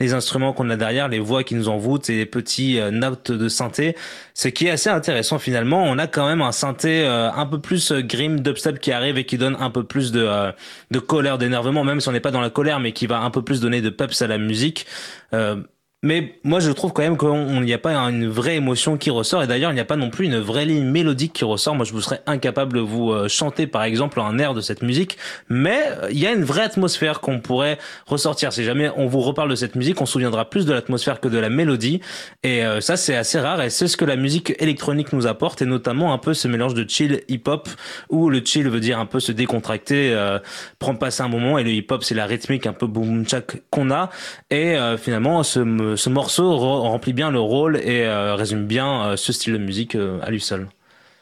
les instruments qu'on a derrière, les voix qui nous envoûtent et les petits notes de synthé. Ce qui est assez intéressant finalement. On a quand même un synthé un peu plus grim dubstep qui arrive et qui donne un peu plus de de colère, d'énervement, même si on n'est pas dans la colère, mais qui va un peu plus donner de peps à la musique. Mais moi, je trouve quand même qu'il n'y a pas une vraie émotion qui ressort. Et d'ailleurs, il n'y a pas non plus une vraie ligne mélodique qui ressort. Moi, je vous serais incapable de vous euh, chanter, par exemple, un air de cette musique. Mais euh, il y a une vraie atmosphère qu'on pourrait ressortir. Si jamais on vous reparle de cette musique, on se souviendra plus de l'atmosphère que de la mélodie. Et euh, ça, c'est assez rare. Et c'est ce que la musique électronique nous apporte. Et notamment un peu ce mélange de chill hip-hop, où le chill veut dire un peu se décontracter, prendre passer un moment. Et le hip-hop, c'est la rythmique un peu boom chak qu'on a. Et finalement, ce ce morceau remplit bien le rôle et euh, résume bien euh, ce style de musique euh, à lui seul.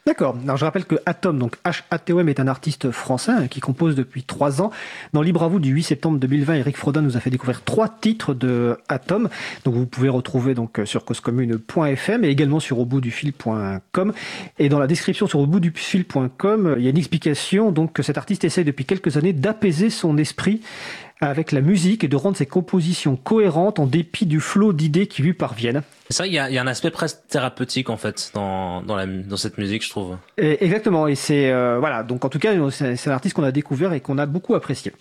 D'accord. Alors je rappelle que Atom, donc H-A-T-O-M, est un artiste français hein, qui compose depuis trois ans. Dans Libre à vous du 8 septembre 2020, Eric Frodin nous a fait découvrir trois titres de Atom. Donc vous pouvez retrouver donc sur causecommune.fm et également sur auboutdufil.com. Et dans la description sur auboutdufil.com, il y a une explication donc que cet artiste essaie depuis quelques années d'apaiser son esprit avec la musique et de rendre ses compositions cohérentes en dépit du flot d'idées qui lui parviennent. C'est vrai qu'il y, a un aspect presque thérapeutique en fait dans, dans, la, dans cette musique, je trouve. exactement, et c'est euh, voilà. Donc en tout cas, c'est un artiste qu'on a découvert et qu'on a beaucoup apprécié.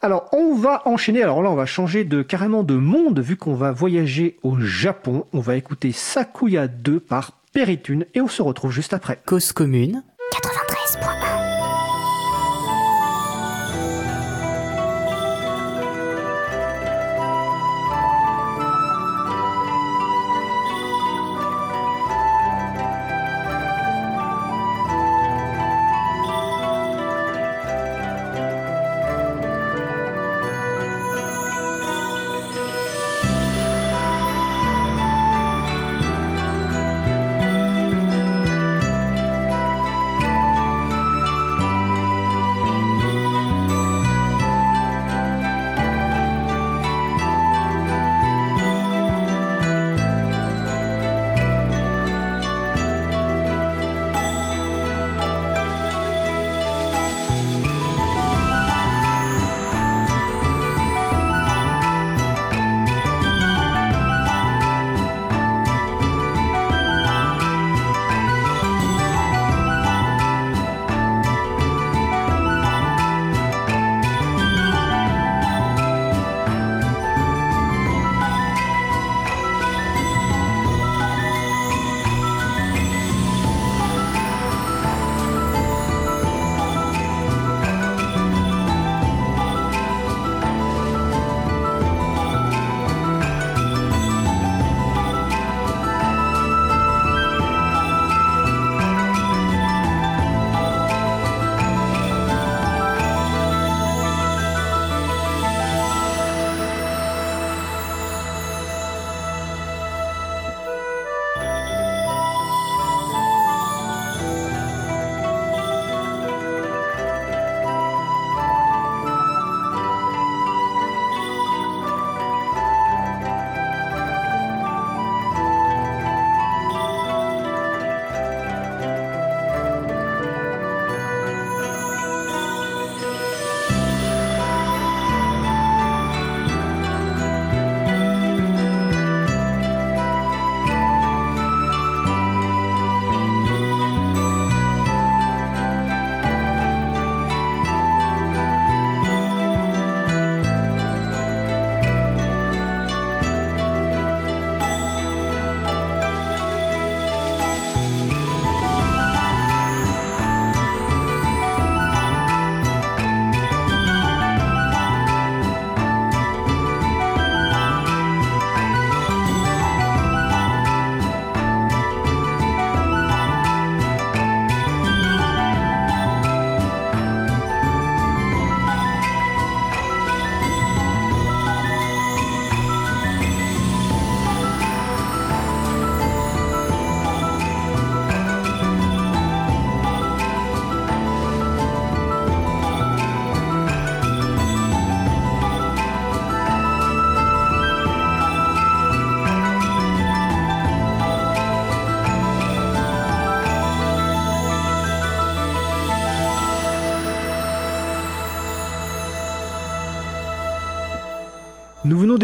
Alors on va enchaîner. Alors là, on va changer de carrément de monde vu qu'on va voyager au Japon. On va écouter Sakuya 2 par Peritune et on se retrouve juste après. Cause commune 93.1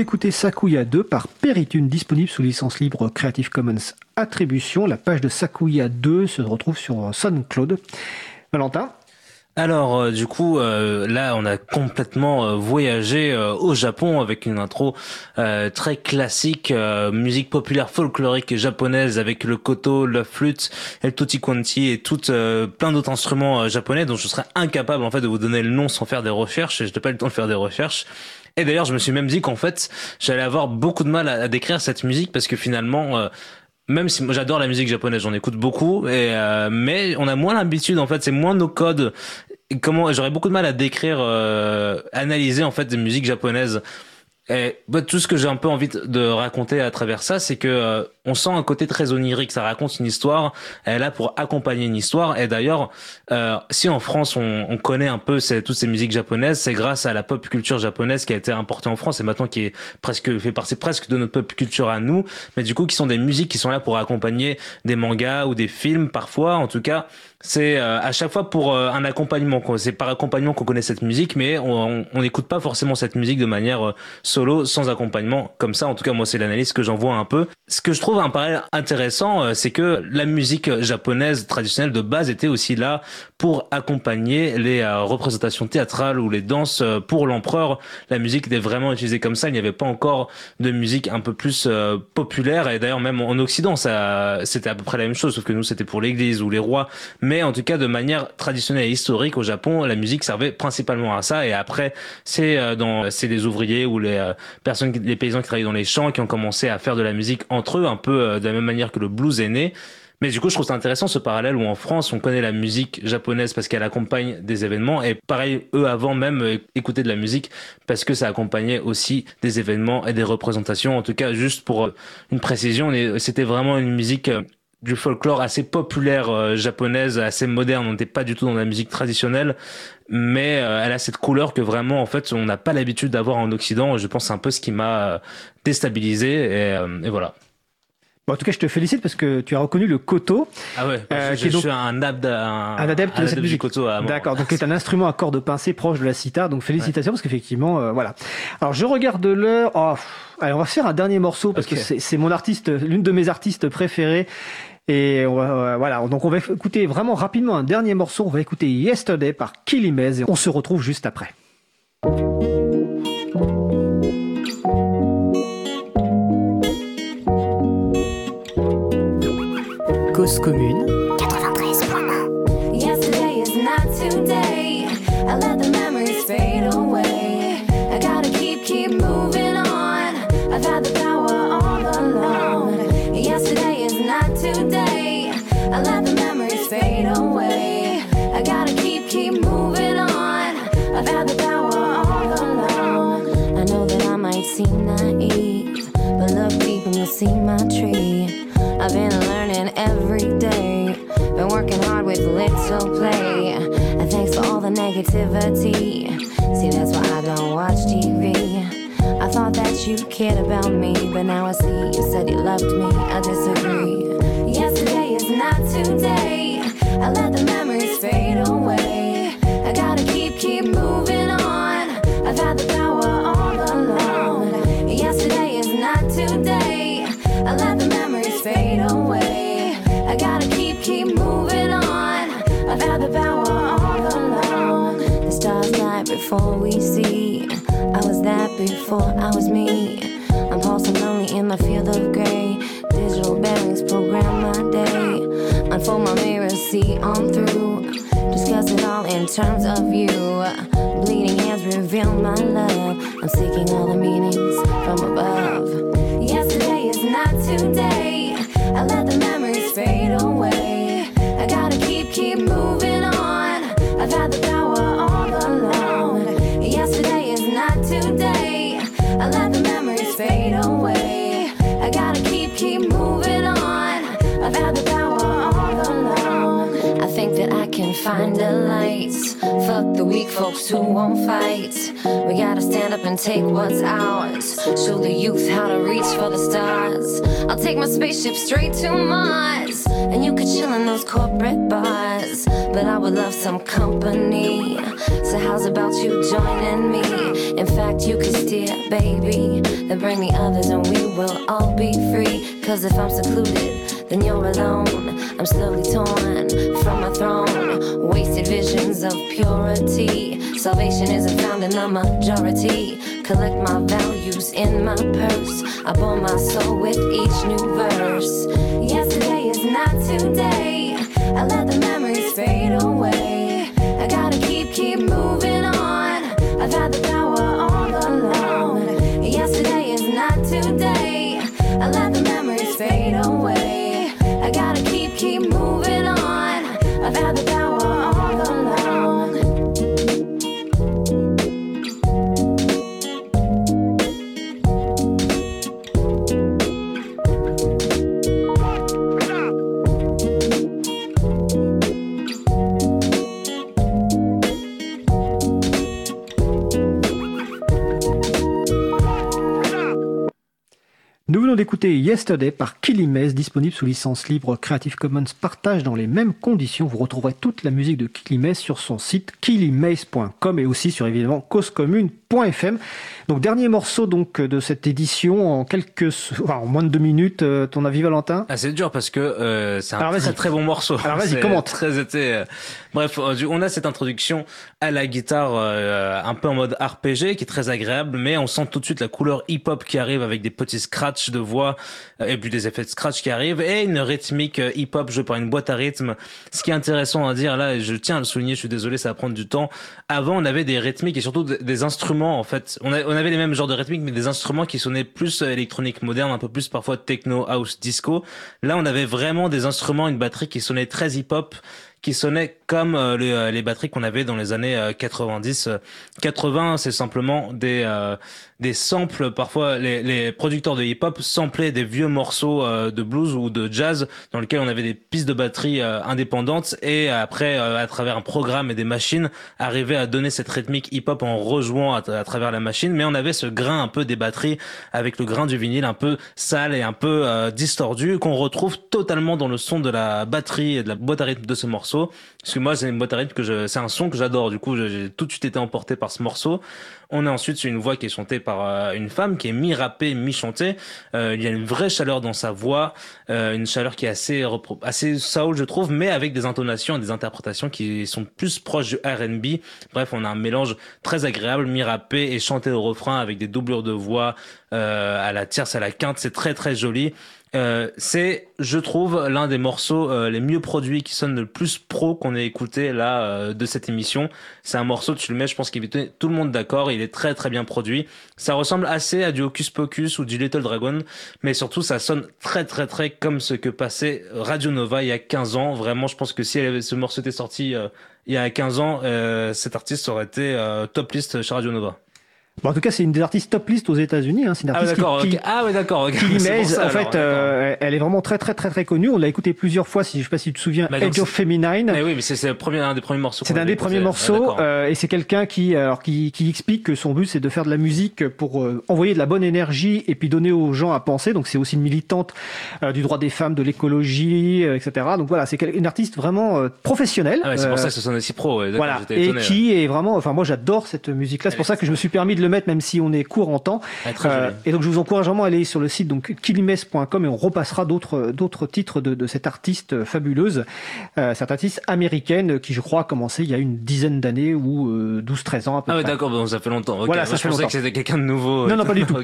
d'écouter Sakuya 2 par Peritune, disponible sous licence libre Creative Commons Attribution. La page de Sakuya 2 se retrouve sur SoundCloud. Valentin? Alors euh, du coup euh, là on a complètement euh, voyagé au Japon avec une intro très classique musique populaire folklorique japonaise avec le koto, la flûte, le tutti quanti et tout plein d'autres instruments japonais dont je serais incapable en fait de vous donner le nom sans faire des recherches et je n'ai pas le temps de faire des recherches. Et d'ailleurs, je me suis même dit qu'en fait, j'allais avoir beaucoup de mal à, décrire cette musique parce que finalement, euh, même si j'adore la musique japonaise, j'en écoute beaucoup, euh, mais on a moins l'habitude en fait, c'est moins nos codes. comment j'aurais beaucoup de mal à décrire, euh, analyser en fait des musiques japonaises et bah, tout ce que j'ai un peu envie de raconter à travers ça, c'est que euh, on sent un côté très onirique. Ça raconte une histoire. Elle est là pour accompagner une histoire. Et d'ailleurs, euh, si en France on, on connaît un peu ces, toutes ces musiques japonaises, c'est grâce à la pop culture japonaise qui a été importée en France et maintenant qui est presque fait partie presque de notre pop culture à nous. Mais du coup, qui sont des musiques qui sont là pour accompagner des mangas ou des films parfois. En tout cas, c'est euh, à chaque fois pour euh, un accompagnement. C'est par accompagnement qu'on connaît cette musique, mais on n'écoute pas forcément cette musique de manière euh, solo, sans accompagnement. Comme ça, en tout cas, moi, c'est l'analyse que j'en vois un peu. Ce que je trouve un parallèle intéressant, c'est que la musique japonaise traditionnelle de base était aussi là pour accompagner les représentations théâtrales ou les danses pour l'empereur. La musique était vraiment utilisée comme ça. Il n'y avait pas encore de musique un peu plus populaire. Et d'ailleurs, même en Occident, ça, c'était à peu près la même chose, sauf que nous, c'était pour l'Église ou les rois. En tout cas, de manière traditionnelle et historique au Japon, la musique servait principalement à ça. Et après, c'est euh, dans c'est les ouvriers ou les euh, personnes, les paysans qui travaillaient dans les champs qui ont commencé à faire de la musique entre eux, un peu euh, de la même manière que le blues est né. Mais du coup, je trouve ça intéressant ce parallèle où en France, on connaît la musique japonaise parce qu'elle accompagne des événements et pareil, eux avant même écouter de la musique parce que ça accompagnait aussi des événements et des représentations. En tout cas, juste pour une précision, c'était vraiment une musique du folklore assez populaire euh, japonaise, assez moderne. On n'était pas du tout dans la musique traditionnelle, mais euh, elle a cette couleur que vraiment, en fait, on n'a pas l'habitude d'avoir en Occident. Je pense c'est un peu ce qui m'a euh, déstabilisé, et, et voilà. Bon, en tout cas, je te félicite parce que tu as reconnu le koto. Ah ouais, je, je, suis un, un, adepte de cette musique. koto. D'accord, donc c'est un instrument à cordes pincées proche de la sitar. Donc félicitations parce qu'effectivement, voilà. Alors je regarde l'heure. Oh, allez, on va faire un dernier morceau parce que c'est mon artiste, l'une de mes artistes préférées. Et voilà, donc on va écouter vraiment rapidement un dernier morceau. On va écouter Yesterday par Kilimez et on se retrouve juste après. Cause commune see my tree. I've been learning every day, been working hard with little play. And thanks for all the negativity. See, that's why I don't watch TV. I thought that you cared about me, but now I see you said you loved me. I disagree. Yesterday is not today. I let the memories fade away. Before we see. I was that before I was me. I'm pulsing lonely in my field of gray. Digital bearings program my day. Unfold my mirror, see on through. Discuss it all in terms of you. Bleeding hands reveal my love. I'm seeking all the meanings from above Yesterday is not today. I let the memories find a light. Fuck the weak folks who won't fight. We gotta stand up and take what's ours. Show the youth how to reach for the stars. I'll take my spaceship straight to Mars. and you could chill in those corporate bars. But I would love some company. So, how's about you joining me? In fact, you could steer, baby. Then bring the others, and we will all be free. Cause if I'm secluded, then you're alone. I'm slowly torn from my throne. Wasted visions of purity. Salvation isn't found in the majority. Collect my values in my purse. I bore my soul with each new verse. Yesterday is not today. Yesterday par Killy Maze, disponible sous licence libre Creative Commons partage dans les mêmes conditions. Vous retrouverez toute la musique de Killy Maze sur son site killymaze.com et aussi sur évidemment causecommune.fm. Donc dernier morceau donc de cette édition en quelques, enfin, en moins de deux minutes. euh, ton avis Valentin? Ah, c'est dur parce que euh, c'est un Alors, très bon morceau. Alors, vas-y, C'est commente. Très été. euh, Bref, on a cette introduction à la guitare un peu en mode RPG qui est très agréable, mais on sent tout de suite la couleur hip-hop qui arrive avec des petits scratchs de voix euh, et puis des effets de scratch qui arrivent et une rythmique euh, hip-hop jouée par une boîte à rythme. Ce qui est intéressant à dire là, et je tiens à le souligner, je suis désolé, ça va prendre du temps. Avant, on avait des rythmiques et surtout des- instruments en fait. On avait les mêmes genres de rythmiques, mais des instruments qui sonnaient plus euh, électronique moderne, un peu plus parfois techno, house, disco. Là, on avait vraiment des instruments, une batterie qui sonnait très hip-hop, qui sonnait comme euh, les, euh, les batteries qu'on avait dans les années euh, 90. euh, 80, c'est simplement des euh, des samples. Parfois, les, les producteurs de hip-hop samplaient des vieux morceaux de blues ou de jazz dans lesquels on avait des pistes de batterie indépendantes et après, à travers un programme et des machines, arrivaient à donner cette rythmique hip-hop en rejouant à, travers la machine. Mais on avait ce grain un peu des batteries avec le grain du vinyle un peu sale et un peu distordu qu'on retrouve totalement dans le son de la batterie et de la boîte à rythme de ce morceau. Parce que moi, c'est rythme que je, c'est un son que j'adore. Du coup, j'ai tout de suite été emporté par ce morceau. On est ensuite sur une voix qui est chantée par euh, une femme qui est mi-rappée, mi-chantée. Euh, il y a une vraie chaleur dans sa voix, euh, une chaleur qui est assez assez soul, je trouve, mais avec des intonations et des interprétations qui sont plus proches du R&B. Bref, on a un mélange très agréable, mi-rappé et chanté au refrain avec des doublures de voix euh, à la tierce, à la quinte. C'est très très joli. Euh, c'est, je trouve, l'un des morceaux euh, les mieux produits qui sonne le plus pro qu'on ait écouté là euh, de cette émission. C'est un morceau, tu le mets, je pense qu'il est tout le monde d'accord. Il est très très bien produit. Ça ressemble assez à du Hocus Pocus ou du Little Dragon, mais surtout ça sonne très très très comme ce que passait Radio Nova il y a 15 ans. Vraiment, je pense que si elle avait- ce morceau était sorti euh, il y a 15 ans, euh, cet artiste aurait été top list chez Radio Nova. Bon, en tout cas, c'est une des artistes top list aux États-Unis. Hein. C'est une Ah artiste d'accord. qui. Ah ouais, d'accord. ok. Killy C'est pour Maze, ça, en alors, fait, euh, elle est vraiment très très très très connue. On l'a écoutée plusieurs fois. Si je sais pas si tu te souviens, Bah, Edge of Feminine. Mais oui, mais c'est c'est le premier, un des premiers morceaux. C'est un des premiers écouté. morceaux euh, et c'est quelqu'un qui alors qui, qui explique que son but c'est de faire de la musique pour euh, envoyer de la bonne énergie et puis donner aux gens à penser. Donc c'est aussi une militante du droit des femmes, de l'écologie, etc. Donc voilà, c'est une artiste vraiment professionnelle. Ah ouais, c'est pour ça que ce sonne aussi pro. ouais, voilà, et qui est vraiment, enfin moi j'adore cette musique-là, c'est pour ça que je me suis permis de le même si on est court en temps. Très Euh, et donc je vous encourage vraiment à aller sur le site donc killimes.com et on repassera d'autres d'autres titres de, de cette artiste fabuleuse, euh, cette artiste américaine qui je crois a commencé il y a une dizaine d'années ou euh, 12-13 ans à peu Ah près. d'accord, bon, ça fait longtemps. Voilà, Moi, je pensais longtemps. que c'était quelqu'un de nouveau. Non, non, pas du tout.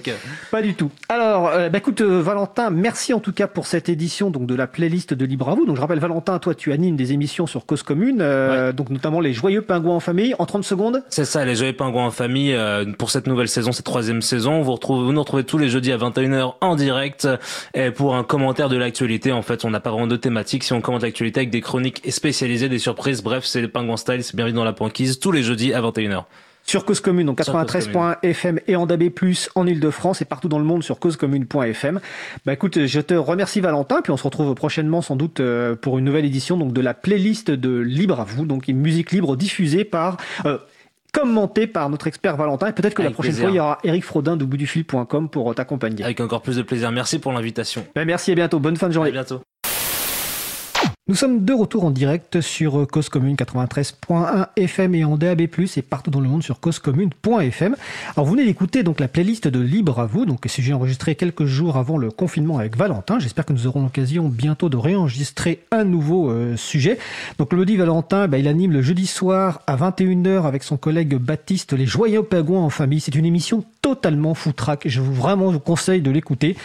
Pas du tout. Alors, euh, bah, écoute, euh, Valentin, merci en tout cas pour cette édition donc de la playlist de Libre à vous. Donc, je rappelle, Valentin, toi, tu animes des émissions sur Cause Commune, euh, donc notamment les Joyeux Pingouins en famille. En 30 secondes, C'est ça, les Joyeux Pingouins en famille, euh, pour cette nouvelle saison, cette troisième saison. Vous, retrouvez, vous nous retrouvez tous les jeudis à 21h en direct et pour un commentaire de l'actualité. En fait, on n'a pas vraiment de thématique. Si on commente l'actualité avec des chroniques spécialisées, des surprises, bref, c'est les Pingouins Style, c'est bienvenue dans la banquise, tous les jeudis à 21h. sur Cause Commune, donc Sur Cause 93.fm et en DAB+, en Ile-de-France et partout dans le monde sur causecommune.fm. Bah écoute, je te remercie Valentin, puis on se retrouve prochainement sans doute euh, pour une nouvelle édition donc de la playlist de Libre à vous, donc une musique libre diffusée par... euh, commentée par notre expert Valentin et peut-être que la prochaine plaisir. fois il y aura Eric Frodin de boutdufil.com pour t'accompagner. Avec encore plus de plaisir. Merci pour l'invitation. Bah, merci et bientôt, bonne fin de À journée. bientôt. Nous sommes de retour en direct sur Cause Commune 93.1 FM et en DAB+, et partout dans le monde sur causecommune.fm. Alors vous venez d'écouter donc la playlist de Libre à vous, donc sujet enregistré quelques jours avant le confinement avec Valentin. J'espère que nous aurons l'occasion bientôt de réenregistrer un nouveau euh, sujet. Donc le Valentin, bah, il anime le jeudi soir à 21h avec son collègue Baptiste Les Joyeux Pagouins en famille. C'est une émission totalement foutraque. Je vous vraiment vous conseille de l'écouter.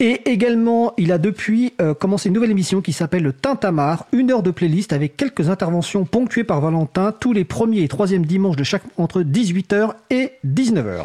Et également, il a depuis euh, commencé une nouvelle émission qui s'appelle le Tintamarre une heure de playlist avec quelques interventions ponctuées par Valentin tous les premiers et troisièmes dimanches de chaque entre 18h et 19h.